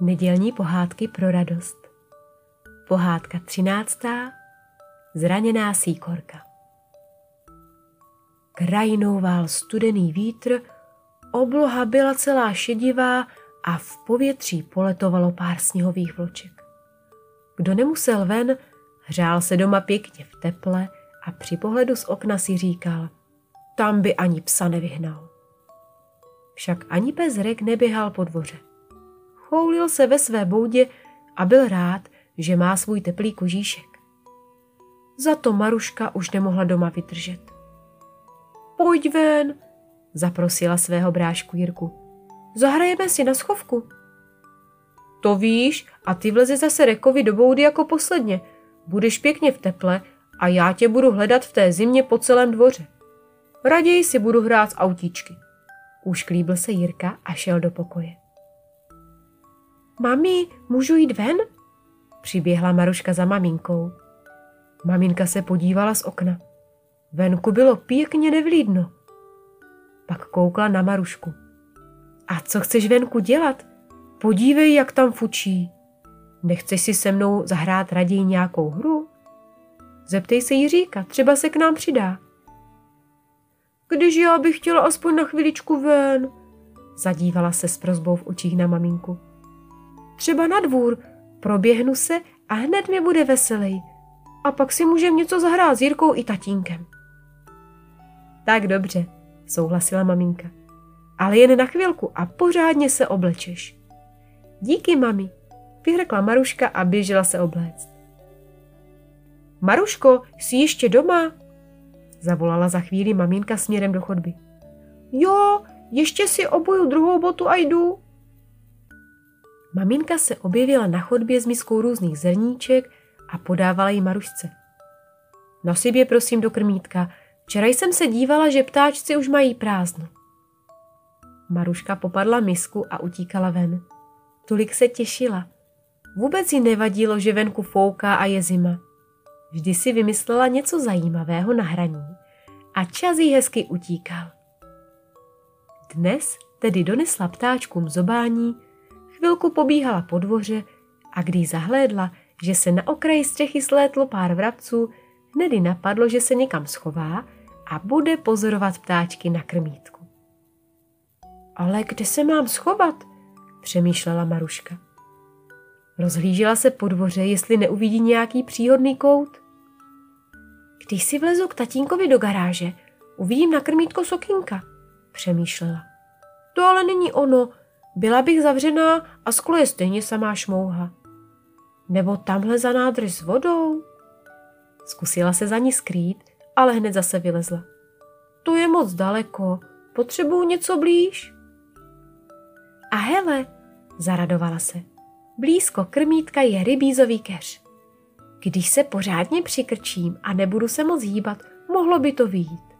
Nedělní pohádky pro radost. Pohádka třináctá. Zraněná síkorka. Krajinou vál studený vítr, obloha byla celá šedivá a v povětří poletovalo pár sněhových vloček. Kdo nemusel ven, hřál se doma pěkně v teple a při pohledu z okna si říkal, tam by ani psa nevyhnal. Však ani pes rek neběhal po dvoře. Choulil se ve své boudě a byl rád, že má svůj teplý kožíšek. Za to Maruška už nemohla doma vydržet. Pojď ven, zaprosila svého brášku Jirku. Zahrajeme si na schovku. To víš, a ty vleze zase Rekovi do boudy jako posledně. Budeš pěkně v teple a já tě budu hledat v té zimě po celém dvoře. Raději si budu hrát z autíčky. Ušklíbil se Jirka a šel do pokoje. Mami, můžu jít ven? Přiběhla Maruška za maminkou. Maminka se podívala z okna. Venku bylo pěkně nevlídno. Pak koukla na Marušku. A co chceš venku dělat? Podívej, jak tam fučí. Nechceš si se mnou zahrát raději nějakou hru? Zeptej se Jiříka, třeba se k nám přidá. Když já bych chtěla aspoň na chviličku ven, zadívala se s prozbou v očích na maminku. Třeba na dvůr, proběhnu se a hned mi bude veselý. A pak si můžeme něco zahrát s Jirkou i tatínkem. Tak dobře, souhlasila maminka. Ale jen na chvilku a pořádně se oblečeš. Díky, mami, vyhrkla Maruška a běžela se obléct. Maruško, jsi ještě doma? Zavolala za chvíli maminka směrem do chodby. Jo, ještě si obuju druhou botu a jdu. Maminka se objevila na chodbě s miskou různých zrníček a podávala jí Marušce. Nosi je prosím do krmítka. Včera jsem se dívala, že ptáčci už mají prázdno. Maruška popadla misku a utíkala ven. Tolik se těšila. Vůbec jí nevadilo, že venku fouká a je zima. Vždy si vymyslela něco zajímavého na hraní a čas jí hezky utíkal. Dnes tedy donesla ptáčkům zobání, chvilku pobíhala po dvoře a když zahlédla, že se na okraji střechy slétlo pár vrabců, hnedy napadlo, že se někam schová a bude pozorovat ptáčky na krmítku. Ale kde se mám schovat? přemýšlela Maruška. Rozhlížela se po dvoře, jestli neuvidí nějaký příhodný kout. Když si vlezu k tatínkovi do garáže, uvidím na krmítko sokínka, přemýšlela. To ale není ono, byla bych zavřená a sklo je stejně samá šmouha. Nebo tamhle za nádrž s vodou? Zkusila se za ní skrýt, ale hned zase vylezla. To je moc daleko, potřebuju něco blíž. A hele, zaradovala se. Blízko krmítka je rybízový keř. Když se pořádně přikrčím a nebudu se moc hýbat, mohlo by to výjít.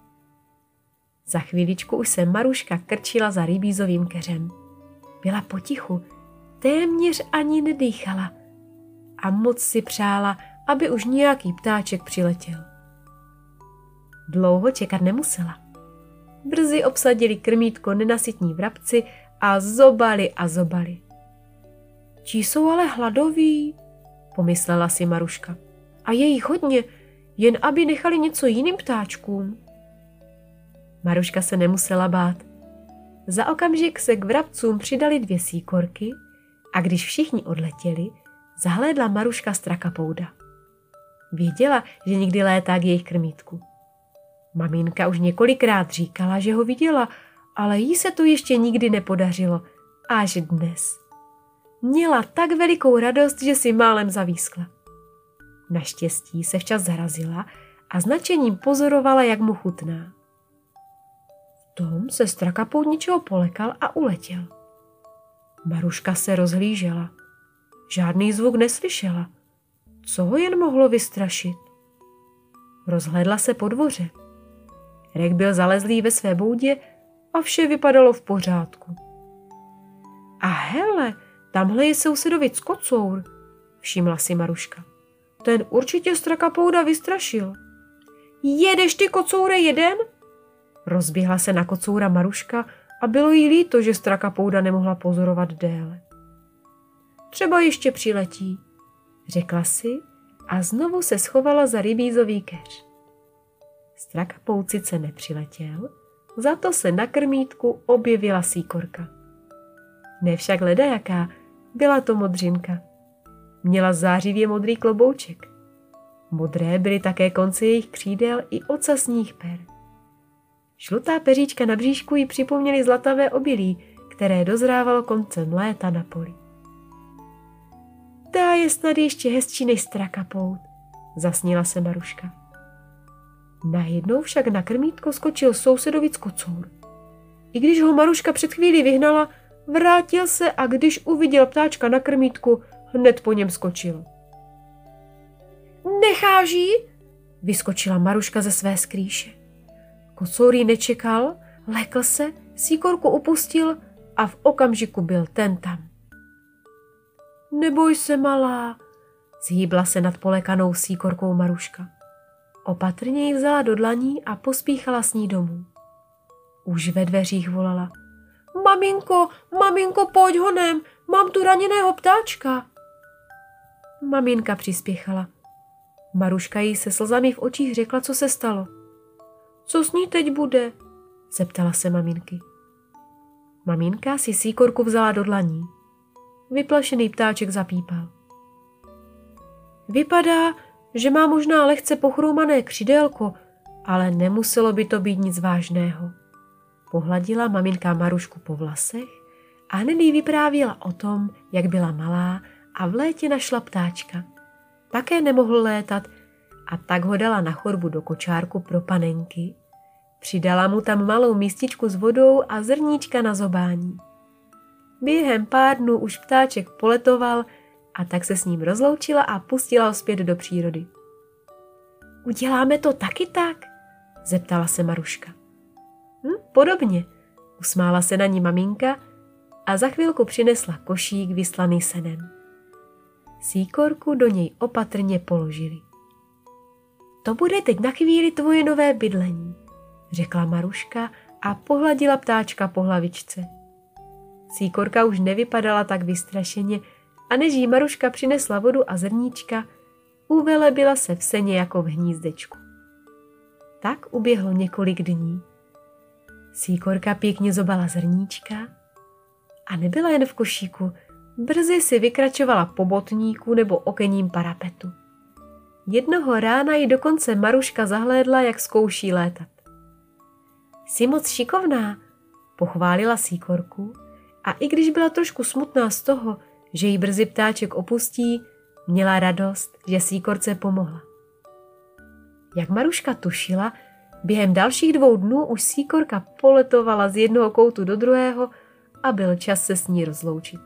Za chvíličku už se Maruška krčila za rybízovým keřem. Byla potichu, téměř ani nedýchala a moc si přála, aby už nějaký ptáček přiletěl. Dlouho čekat nemusela. Brzy obsadili krmítko nenasytní vrabci a zobali a zobali. Ti jsou ale hladoví, pomyslela si Maruška. A je jich hodně, jen aby nechali něco jiným ptáčkům. Maruška se nemusela bát. Za okamžik se k vrabcům přidali dvě síkorky a když všichni odletěli, zahlédla Maruška strakapouda. Věděla, že nikdy létá k jejich krmítku. Maminka už několikrát říkala, že ho viděla, ale jí se to ještě nikdy nepodařilo. Až dnes. Měla tak velikou radost, že si málem zavískla. Naštěstí se včas zarazila a značením pozorovala, jak mu chutná. Tom se strakapout něčeho polekal a uletěl. Maruška se rozhlížela. Žádný zvuk neslyšela. Co ho jen mohlo vystrašit? Rozhledla se po dvoře. Rek byl zalezlý ve své boudě a vše vypadalo v pořádku. A hele, tamhle je sousedovic kocour, všimla si Maruška. Ten určitě strakapouda vystrašil. Jedeš ty kocoure jeden? Rozběhla se na kocoura Maruška a bylo jí líto, že strakapouda nemohla pozorovat déle. Třeba ještě přiletí, řekla si a znovu se schovala za rybízový keř. Strakapout sice nepřiletěl, za to se na krmítku objevila síkorka. Ne však ledajaká, byla to modřinka. Měla zářivě modrý klobouček. Modré byly také konce jejich křídel i ocasních per. Žlutá peříčka na bříšku ji připomněly zlatavé obilí, které dozrávalo koncem léta na poli. Ta je snad ještě hezčí než strakapout, zasnila se Maruška. Najednou však na krmítko skočil sousedovic kocour. I když ho Maruška před chvílí vyhnala, vrátil se a když uviděl ptáčka na krmítku, hned po něm skočil. Necháží? Vyskočila Maruška ze své skrýše. Kocour ji nečekal, lekl se, síkorku upustil a v okamžiku byl ten tam. Neboj se, malá, zhýbla se nad polekanou síkorkou Maruška. Opatrně ji vzala do dlaní a pospíchala s ní domů. Už ve dveřích volala. Maminko, maminko, pojď honem, mám tu raněného ptáčka. Maminka přispěchala. Maruška jí se slzami v očích řekla, co se stalo. Co s ní teď bude? zeptala se maminky. Maminka si síkorku vzala do dlaní. Vyplašený ptáček zapípal. Vypadá, že má možná lehce pochroumané křidélko, ale nemuselo by to být nic vážného. Pohladila maminka Marušku po vlasech a hned jí vyprávěla o tom, jak byla malá a v létě našla ptáčka. Také nemohl létat a tak ho dala na chorbu do kočárku pro panenky. Přidala mu tam malou místičku s vodou a zrníčka na zobání. Během pár dnů už ptáček poletoval a tak se s ním rozloučila a pustila ho zpět do přírody. Uděláme to taky tak? zeptala se Maruška. Hm, podobně, usmála se na ní maminka a za chvilku přinesla košík vyslaný senem. Síkorku do něj opatrně položili. To bude teď na chvíli tvoje nové bydlení, řekla Maruška a pohladila ptáčka po hlavičce. Síkorka už nevypadala tak vystrašeně a než jí Maruška přinesla vodu a zrníčka, uvelebila se v seně jako v hnízdečku. Tak uběhlo několik dní. Síkorka pěkně zobala zrníčka a nebyla jen v košíku, brzy si vykračovala po botníku nebo okením parapetu. Jednoho rána ji dokonce Maruška zahlédla, jak zkouší létat. Jsi moc šikovná, pochválila Síkorku a i když byla trošku smutná z toho, že jí brzy ptáček opustí, měla radost, že síkorce pomohla. Jak Maruška tušila, během dalších dvou dnů už síkorka poletovala z jednoho koutu do druhého a byl čas se s ní rozloučit.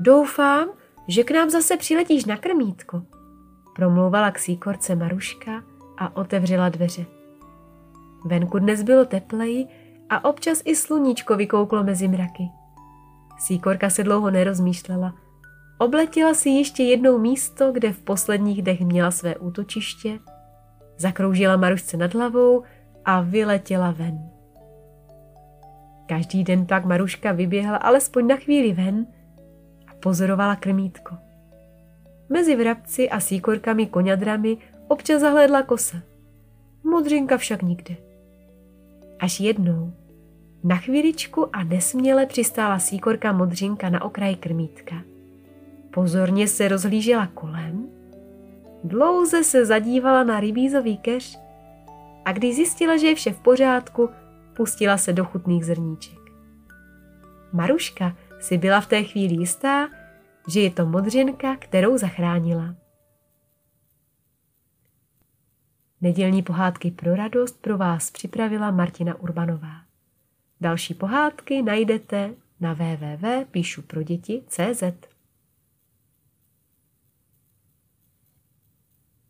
Doufám, že k nám zase přiletíš na krmítko, promlouvala k síkorce Maruška a otevřela dveře. Venku dnes bylo tepleji a občas i sluníčko vykouklo mezi mraky. Síkorka se dlouho nerozmýšlela. Obletěla si ještě jednou místo, kde v posledních dech měla své útočiště, zakroužila Marušce nad hlavou a vyletěla ven. Každý den pak Maruška vyběhla alespoň na chvíli ven a pozorovala krmítko. Mezi vrabci a síkorkami koňadrami občas zahlédla kosa. Modřinka však nikde. Až jednou, na chvíličku a nesměle přistála síkorka modřinka na okraji krmítka. Pozorně se rozhlížela kolem, dlouze se zadívala na rybízový keř a když zjistila, že je vše v pořádku, pustila se do chutných zrníček. Maruška si byla v té chvíli jistá, že je to modřinka, kterou zachránila. Nedělní pohádky pro radost pro vás připravila Martina Urbanová. Další pohádky najdete na www.píšuproděti.cz.